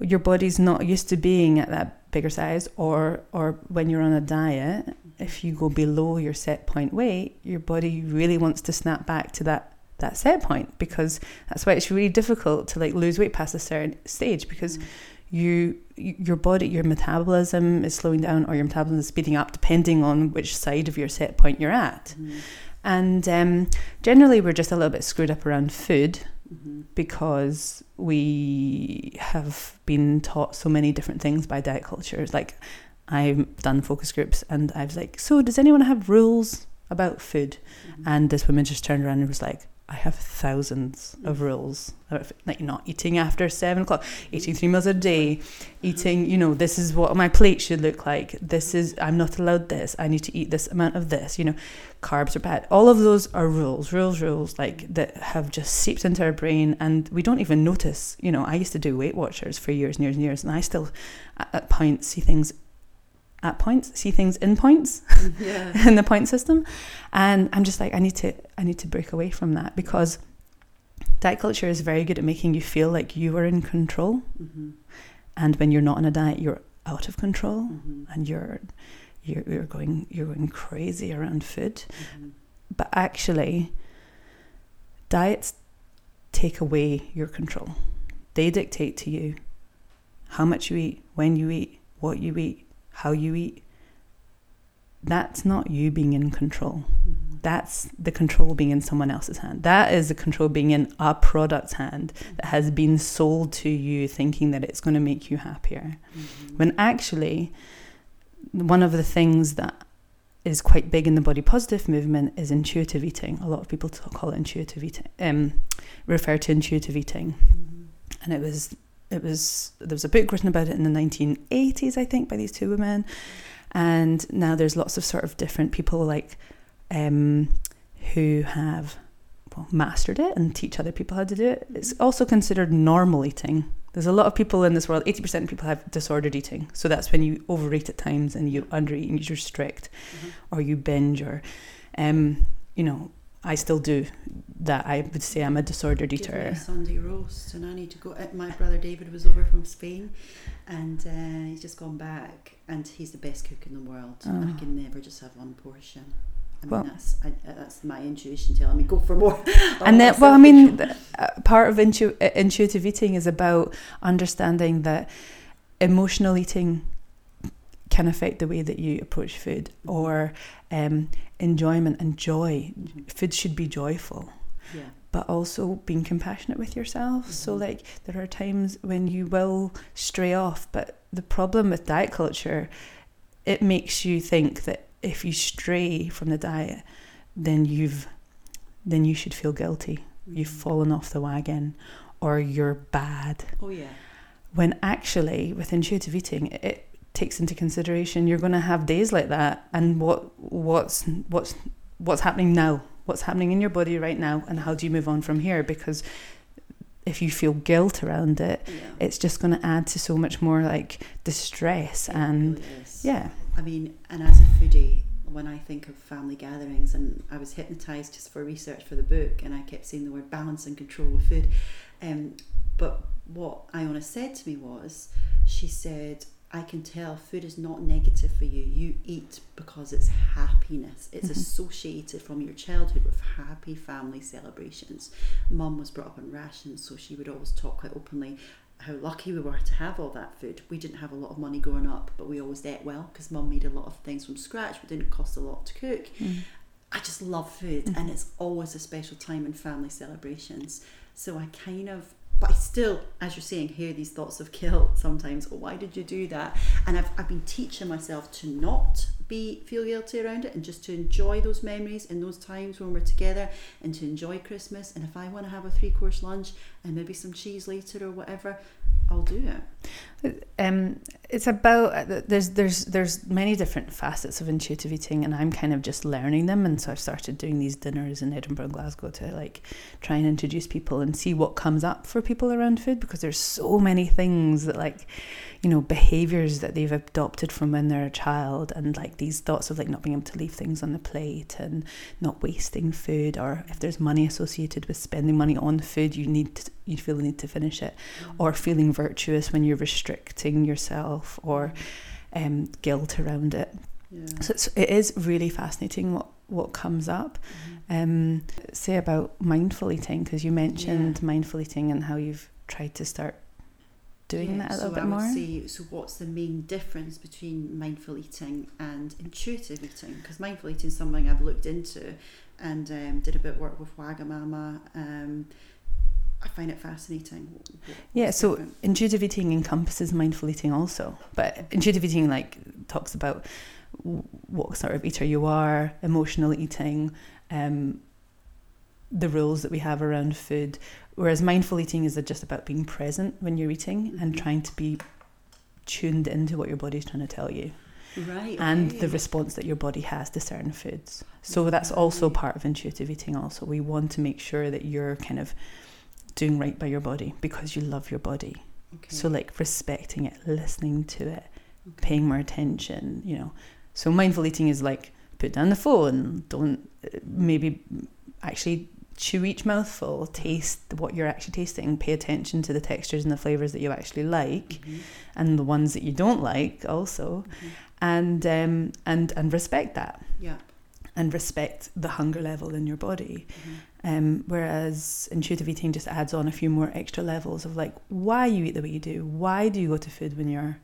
your body's not used to being at that bigger size or or when you're on a diet if you go below your set point weight your body really wants to snap back to that that set point because that's why it's really difficult to like lose weight past a certain stage because Mm. you your body your metabolism is slowing down or your metabolism is speeding up depending on which side of your set point you're at Mhm. and um, generally we're just a little bit screwed up around food Mhm. because we have been taught so many different things by diet cultures like I've done focus groups and I was like, so does anyone have rules about food? Mhm. And this woman just turned around and was like, I have thousands of mm. rules. about. Like not eating after seven o'clock, mm. eating three meals a day, eating, you know, this is what my plate should look like. This is, I'm not allowed this. I need to eat this amount of this, you know, carbs are bad. All of those are rules, rules, rules, like mm. that have just seeped into our brain and we don't even notice. You know, I used to do Weight Watchers for years and years and years, and I still, at, at points, see things at points, see things in points yeah. in the point system and i'm just like i need to i need to break away from that because diet culture is very good at making you feel like you are in control Mhm. and when you're not on a diet you're out of control Mhm. and you're you're, you're going you're going crazy around food Mhm. but actually diets take away your control they dictate to you how much you eat when you eat what you eat how you eat that's not you being in control Mhm. that's the control being in someone else's hand. That is the control being in a product's hand that has been sold to you thinking that it's going to make you happier. Mhm. When actually, one of the things that is quite big in the body positive movement is intuitive eating. A lot of people call it intuitive eating, um, refer to intuitive eating. Mhm. And it was, it was, there was a book written about it in the 1980s, I think, by these two women. And now there's lots of sort of different people like um, who have well, mastered it and teach other people how to do it. It's also considered normal eating. There's a lot of people in this world, 80% of people have disordered eating. So that's when you overeat at times and you undereat and you restrict Mhm. or you binge or, um, you know, I still do that. I would say I'm a me eater. a Sunday roast, and I need to go. uh, My brother David was over from Spain, and uh, he's just gone back, and he's the best cook in the world. And I Oh. can never just have one portion. I mean, Well- that's I, uh, that's my intuition telling me go for more. and then Oh, well i mean uh, part of intu- intuitive eating is about understanding that emotional eating can affect the way that you approach food or um, enjoyment and joy Mhm. food should be joyful yeah, but also being compassionate with yourself so Mhm. like there are times when you will stray off but the problem with diet culture it makes you think that if you stray from the diet then you've then you should feel guilty you've Mhm. fallen off the wagon or you're bad Oh yeah, when actually with intuitive eating it takes into consideration you're going to have days like that and what what's what's what's happening now what's happening in your body right now and how do you move on from here because if you feel guilt around it yeah. it's just going to add to so much more like distress It and really yeah I mean, and as a foodie, when I think of family gatherings, and I was hypnotized just for research for the book, and I kept saying the word balance and control with food. Um, but what Iona said to me was, she said, I can tell food is not negative for you. You eat because it's happiness. It's Mhm. associated from your childhood with happy family celebrations. Mum was brought up on rations, so she would always talk quite openly how lucky we were to have all that food. We didn't have a lot of money growing up, but we always ate well because mum made a lot of things from scratch. but didn't cost a lot to cook. Mm. I just love food, Mhm. and it's always a special time in family celebrations. So I kind of, but I still, as you're saying, hear these thoughts of guilt sometimes. Oh, why did you do that? And I've, I've been teaching myself to not be feel guilty around it and just to enjoy those memories and those times when we're together and to enjoy Christmas. And if I want to have a three course lunch and maybe some cheese later or whatever, I'll do it. Um, it's about uh, there's there's there's many different facets of intuitive eating, and I'm kind of just learning them. And so I've started doing these dinners in Edinburgh and Glasgow to like try and introduce people and see what comes up for people around food because there's so many things that like you know behaviors that they've adopted from when they're a child and like these thoughts of like not being able to leave things on the plate and not wasting food or if there's money associated with spending money on food you need to, you feel the need to finish it or feeling virtuous when you're restricting yourself or um, guilt around it. Yeah. So it's, it is really fascinating what, what comes up. Mhm. Um, say about mindful eating, because you mentioned mindful eating and how you've tried to start doing Yeah, that a so little bit I would more. Say, so what's the main difference between mindful eating and intuitive eating? Because mindful eating is something I've looked into and um, did a bit of work with Wagamama. Um, I find it fascinating. What- what- Yeah, so different? intuitive eating encompasses mindful eating also, but intuitive eating, like talks about what sort of eater you are, emotional eating, um, the rules that we have around food. Whereas mindful eating is just about being present when you're eating and Mhm. trying to be tuned into what your body's trying to tell you Right. and okay. the response that your body has to certain foods. So that's also part of intuitive eating. Also, we want to make sure that you're kind of doing right by your body because you love your body. Okay. So like respecting it, listening to it, Okay. paying more attention. You know, so mindful eating is like put down the phone, don't uh, maybe actually chew each mouthful, taste what you're actually tasting, pay attention to the textures and the flavors that you actually like Mhm, and the ones that you don't like also mhm. and um, and and respect that Yeah. And respect the hunger level in your body. mhm. Um, whereas intuitive eating just adds on a few more extra levels of like why you eat the way you do. Why do you go to food when you're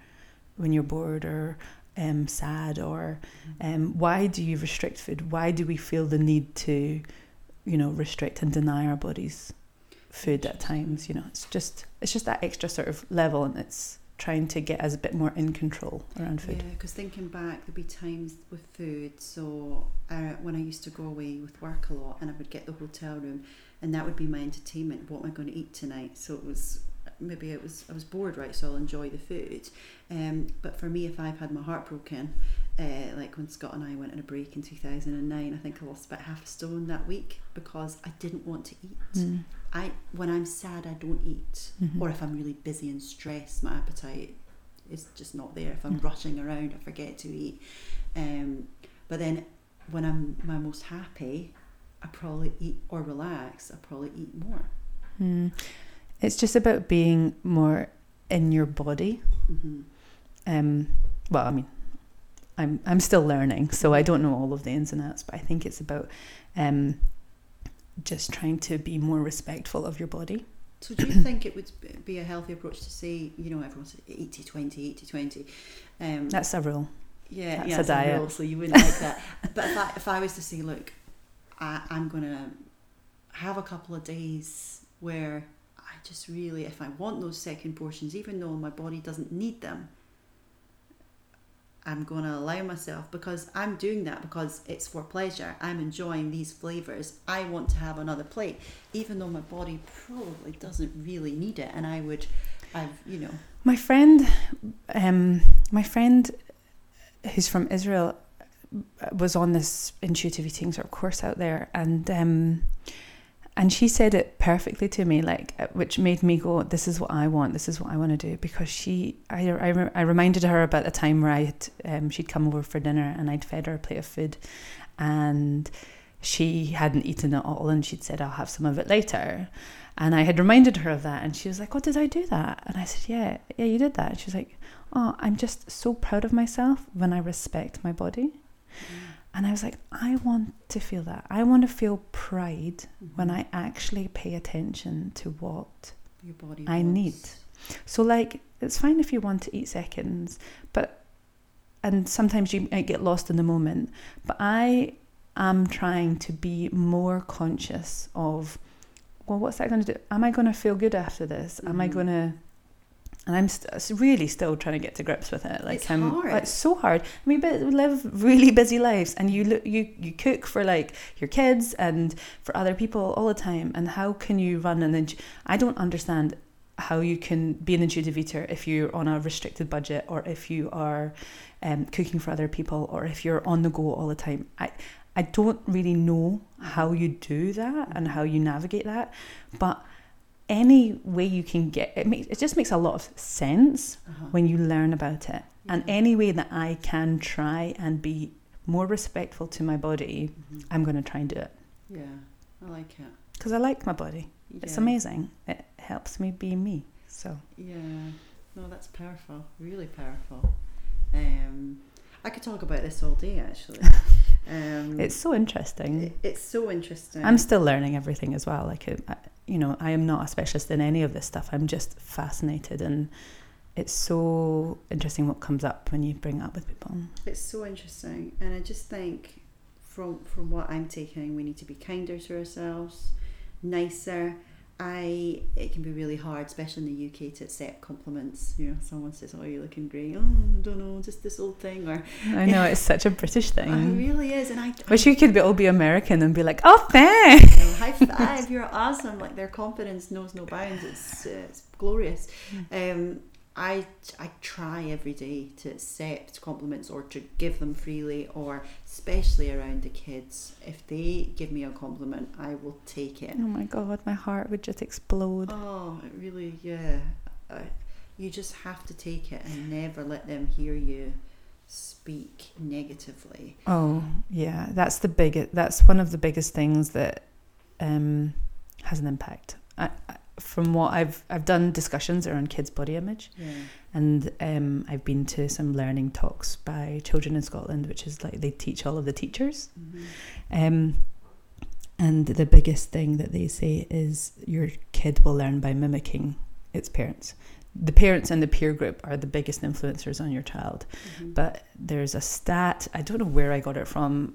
when you're bored or um, sad or um, why do you restrict food? Why do we feel the need to, you know, restrict and deny our bodies food at times? You know, it's just it's just that extra sort of level, and it's trying to get us a bit more in control around food. Yeah, because thinking back, there'd be times with food. So uh, when I used to go away with work a lot, and I would get the hotel room, and that would be my entertainment. What am I going to eat tonight? So it was maybe it was I was bored, right? So I'll enjoy the food. Um, but for me, if I've had my heart broken, uh, like when Scott and I went on a break in two thousand and nine, I think I lost about half a stone that week because I didn't want to eat. Mm. I when I'm sad, I don't eat Mhm. or if I'm really busy and stressed, my appetite is just not there. If I'm Mm. rushing around, I forget to eat. Um, but then when I'm my most happy, I probably eat or relax. I probably eat more. Mm. It's just about being more in your body. hmm Um, well, I mean, I'm I'm still learning, so I don't know all of the ins and outs, but I think it's about um, just trying to be more respectful of your body. So do you think it would be a healthy approach to say, you know, everyone says 80 20, 80 20? Um, That's a rule. yeah, that's yeah, a diet. rule, so you wouldn't like that. But if I, if I was to say, look, I, I'm going to have a couple of days where I just really, if I want those second portions, even though my body doesn't need them, I'm going to allow myself because I'm doing that because it's for pleasure. I'm enjoying these flavors. I want to have another plate, even though my body probably doesn't really need it. And I would, I've, you know, My friend, um, my friend who's from Israel was on this intuitive eating sort of course out there, and um, and she said it perfectly to me, like uh, which made me go, "This is what I want. This is what I want to do." Because she, I, I, I reminded her about a time where I had, um, she'd come over for dinner and I'd fed her a plate of food, and she hadn't eaten it all, and she'd said, "I'll have some of it later." And I had reminded her of that, and she was like, "Oh, did I do that?" And I said, "Yeah, yeah, you did that." And she was like, "Oh, I'm just so proud of myself when I respect my body." And I was like, "I want to feel that. I want to feel pride when I actually pay attention to what." your body. I wants. need. So, like, it's fine if you want to eat seconds, but and sometimes you might get lost in the moment. But I am trying to be more conscious of, well, what's that going to do? Am I going to feel good after this? Am I Mhm. going to? And I'm st- really still trying to get to grips with it. Like It's I'm, hard. it's so hard. I mean, but we live really busy lives, and you look, you you cook for like your kids and for other people all the time. And how can you run an? I don't understand how you can be an intuitive eater if you're on a restricted budget or if you are um, cooking for other people or if you're on the go all the time. I I don't really know how you do that and how you navigate that, but any way you can get it makes it just makes a lot of sense Uh-huh. when you learn about it. And any way that I can try and be more respectful to my body, Mhm. I'm going to try and do it Yeah, I like it. because I like my body. It's amazing. It helps me be me. So Yeah, no, that's powerful, really powerful. Um, I could talk about this all day actually. Um, it's so interesting. it- it's so interesting. I'm still learning everything as well. Like, I, you know, I am not a specialist in any of this stuff. I'm just fascinated, and it's so interesting what comes up when you bring it up with people. It's so interesting, and I just think from from what I'm taking, we need to be kinder to ourselves, nicer, I it can be really hard, especially in the UK, to accept compliments. You know, someone says, "Oh, you're looking great." Oh, I don't know, just this old thing, or I know it's such a British oh, it thing. really is. And I, Wish you could be, all be American and be like, oh, thanks. you know, high five, you're awesome. Like their confidence knows no bounds. It's uh, it's glorious. Um, I I try every day to accept compliments or to give them freely, or especially around the kids. If they give me a compliment, I will take it. Oh my god, my heart would just explode. Oh, it really, yeah. Uh, you just have to take it and never let them hear you speak negatively. Oh yeah, that's the biggest. That's one of the biggest things that um, has an impact. I, I, from what I've I've done discussions around kids' body image, Yeah. and um, I've been to some learning talks by children in Scotland, which is like they teach all of the teachers. hmm Um, and the biggest thing that they say is your kid will learn by mimicking its parents. The parents and the peer group are the biggest influencers on your child. hmm But there's a stat, I don't know where I got it from,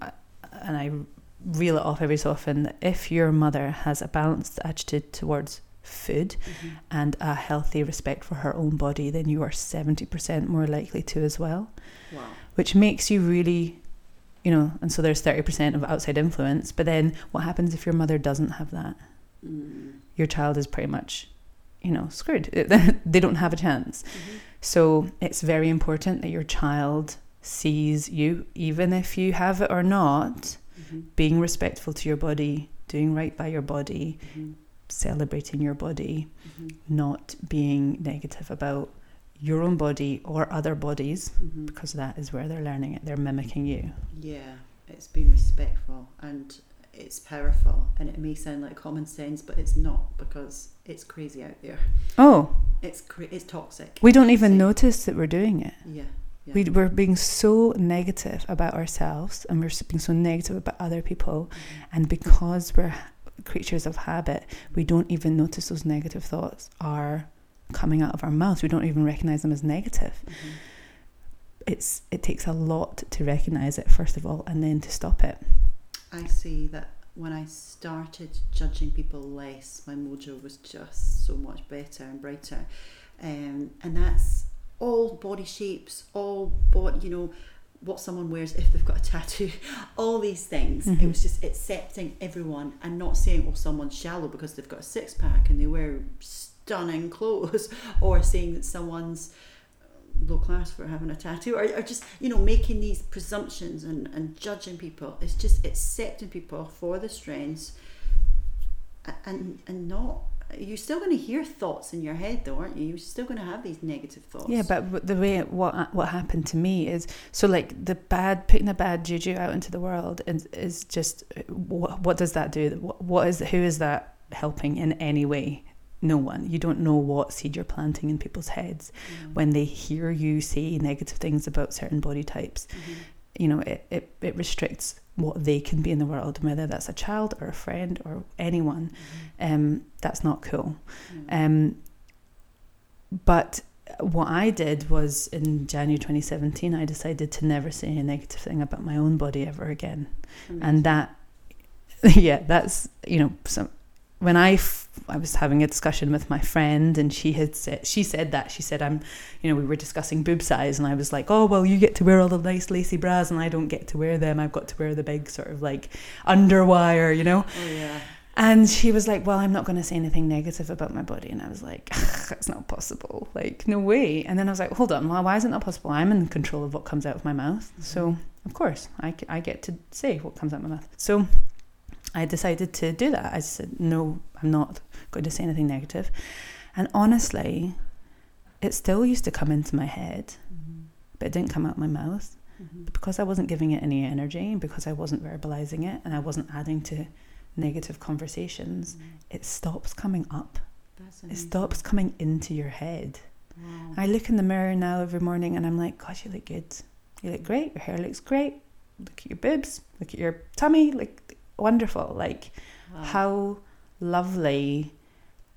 and I reel it off every so often. that If your mother has a balanced attitude towards food hmm and a healthy respect for her own body, then you are 70% more likely to as well, Wow. which makes you really, you know, and so there's 30% of outside influence. But then what happens if your mother doesn't have that? Mm. Your child is pretty much, you know, screwed. they don't have a chance. Mhm. So it's very important that your child sees you, even if you have it or not, Mhm. being respectful to your body, doing right by your body, Mhm. Celebrating your body, Mhm. not being negative about your own body or other bodies, Mhm. because that is where they're learning it. They're mimicking you. Yeah, it's being respectful and it's powerful and it may sound like common sense, but it's not because it's crazy out there. Oh, It's cra- it's toxic. we don't even notice that we're doing it. Yeah. yeah. We, we're being so negative about ourselves and we're being so negative about other people. Mhm. And because we're creatures of habit, we don't even notice those negative thoughts are coming out of our mouths. We don't even recognize them as negative. Mhm. It's it takes a lot to recognize it first of all, and then to stop it. I see that when I started judging people less, my mojo was just so much better and brighter. Um, and that's all body shapes, all body, you know, what someone wears if they've got a tattoo, all these things. It Mhm. was just accepting everyone and not saying, oh, someone's shallow because they've got a six pack and they wear stunning clothes, or saying that someone's low class for having a tattoo or, or just you know making these presumptions and, and judging people it's just accepting people for the strengths and and not you're still going to hear thoughts in your head though aren't you you're still going to have these negative thoughts Yeah, but the way it, what what happened to me is so like the bad putting the bad juju out into the world is, is just what, what does that do? What, what is who is that helping in any way? No one. You don't know what seed you're planting in people's heads Mm. when they hear you say negative things about certain body types. Mhm. You know, it, it, it restricts what they can be in the world, whether that's a child or a friend or anyone. Um, that's not cool. Mhm. Um, but what I did was in January 2017, I decided to never say a negative thing about my own body ever again. And that, yeah, that's, you know, some, when I, f- I was having a discussion with my friend and she had said, she said that, she said, I'm, you know, we were discussing boob size and I was like, oh, well, you get to wear all the nice lacy bras and I don't get to wear them. I've got to wear the big sort of like underwire, you know? oh yeah And she was like, Well, I'm not going to say anything negative about my body. And I was like, That's not possible. Like, no way. And then I was like, Hold on. Well, why isn't that possible? I'm in control of what comes out of my mouth. So, mm-hmm. of course, I, I get to say what comes out of my mouth. So, I decided to do that. I said, No, I'm not going to say anything negative. And honestly, it still used to come into my head, Mhm. but it didn't come out my mouth. Mhm. But because I wasn't giving it any energy, and because I wasn't verbalizing it, and I wasn't adding to negative conversations, Mhm. it stops coming up. It stops coming into your head. Wow. I look in the mirror now every morning and I'm like, gosh, you look good. You look great. Your hair looks great. Look at your boobs. Look at your tummy. Like, wonderful. Like, Wow. how lovely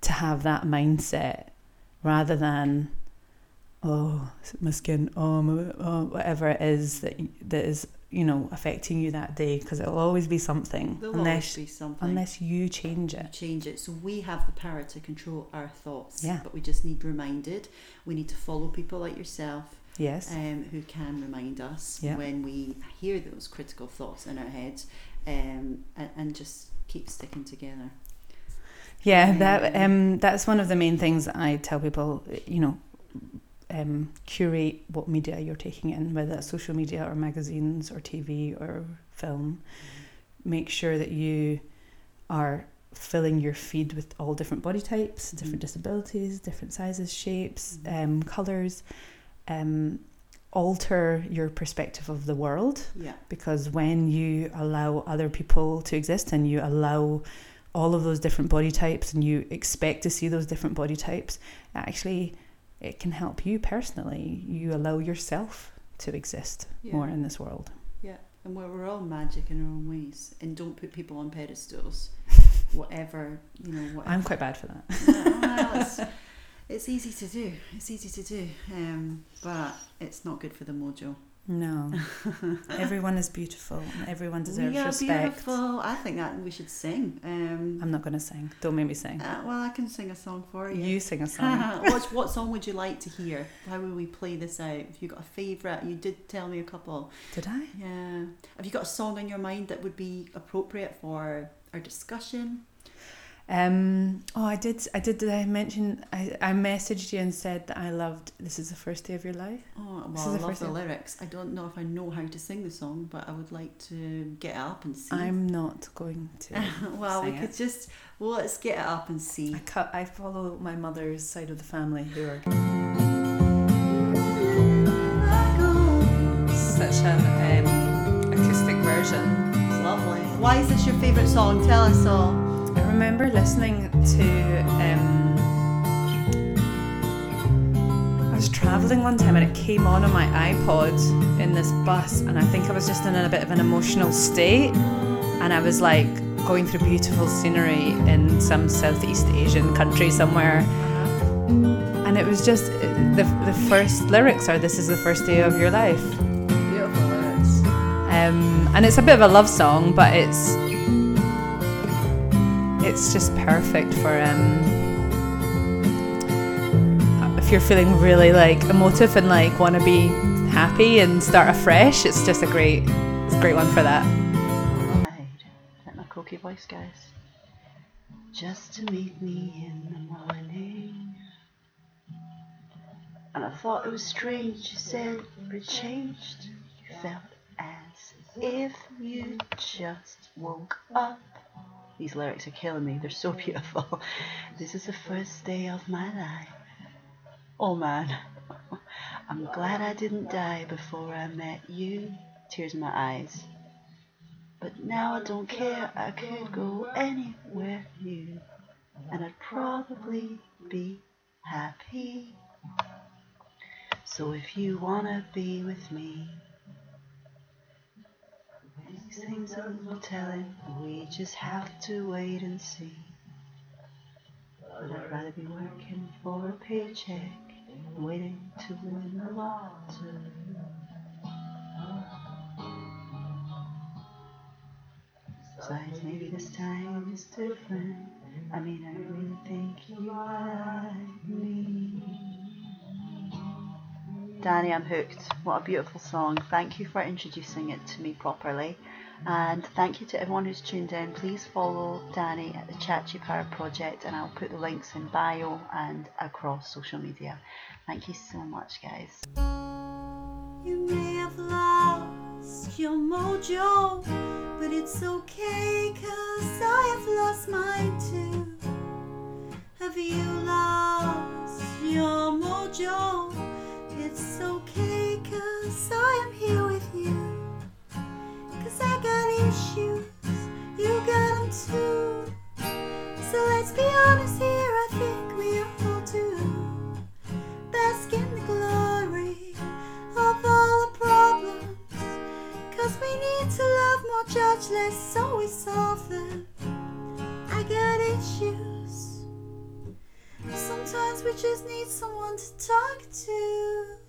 to have that mindset rather than, oh, my skin, oh, my, oh, whatever it is that, that is, you know affecting you that day because it'll always be something There'll unless always be something. unless you change you it. change it. So we have the power to control our thoughts. Yeah. But we just need reminded. We need to follow people like yourself Yes. um, who can remind us Yeah. when we hear those critical thoughts in our heads um, and, and just keep sticking together. Yeah, that Um, um, that's one of the main things I tell people. You know, um, curate what media you're taking in, whether that's social media or magazines or TV or film. Make sure that you are filling your feed with all different body types, different Mhm. disabilities, different sizes, shapes, Mhm. um, colors. Um, alter your perspective of the world Yeah. because when you allow other people to exist and you allow all of those different body types and you expect to see those different body types actually it can help you personally you allow yourself to exist Yeah. more in this world Yeah. And we're, we're all magic in our own ways. And don't put people on pedestals. whatever, you know, whatever. i'm quite bad for that well, it's, easy to do. It's easy to do. Um, but it's not good for the mojo. no everyone is beautiful everyone deserves we are respect beautiful. I think that we should sing. Um, i'm not going to sing don't make me sing uh, well, I can sing a song for you. you sing a song what, what song would you like to hear? How will we play this out? Have you got a favourite? You did tell me a couple. did i Yeah. Have you got a song in your mind that would be appropriate for our discussion? Um, oh, I did. I did. Did I mention? I, I messaged you and said that I loved. This is the first day of your life. Oh, This well, is I the love the time. lyrics. I don't know if I know how to sing the song, but I would like to get it up and see. I'm not going to. well, we could it. just well, let's get it up and see. I cut. I follow my mother's side of the family, who are such an um, acoustic version. It's lovely. Why is this your favourite song? Tell us all. I remember listening to. Um, I was traveling one time and it came on on my iPod in this bus, and I think I was just in a bit of an emotional state, and I was like going through beautiful scenery in some Southeast Asian country somewhere, and it was just the the first lyrics are "This is the first day of your life." Beautiful lyrics. um, and it's a bit of a love song, but it's it's just perfect for um, if you're feeling really like emotive and like want to be happy and start afresh. It's just a great, it's a great one for that. Is my croaky voice, guys? Just to meet me in the morning. And I thought it was strange you said it changed. You felt as if you just woke up. These lyrics are killing me, they're so beautiful. This is the first day of my life. Oh man, I'm glad I didn't die before I met you. Tears in my eyes. But now I don't care, I could go anywhere new, and I'd probably be happy. So if you wanna be with me, these things are no telling, we just have to wait and see. But I'd rather be working for a paycheck, than waiting to win the lottery. Besides, maybe this time is different. I mean, I really think you like me. Danny, I'm hooked. What a beautiful song. Thank you for introducing it to me properly. And thank you to everyone who's tuned in. Please follow Danny at the Chachi Power Project, and I'll put the links in bio and across social media. Thank you so much, guys. You may have lost your mojo, but it's okay, cause I have lost mine too. Have you lost your mojo? It's okay, cause I am here. Cause I got issues, you got them too. So let's be honest here, I think we all do. Bask in the glory of all the problems. Cause we need to love more, judge less, so we solve them. I got issues. Sometimes we just need someone to talk to.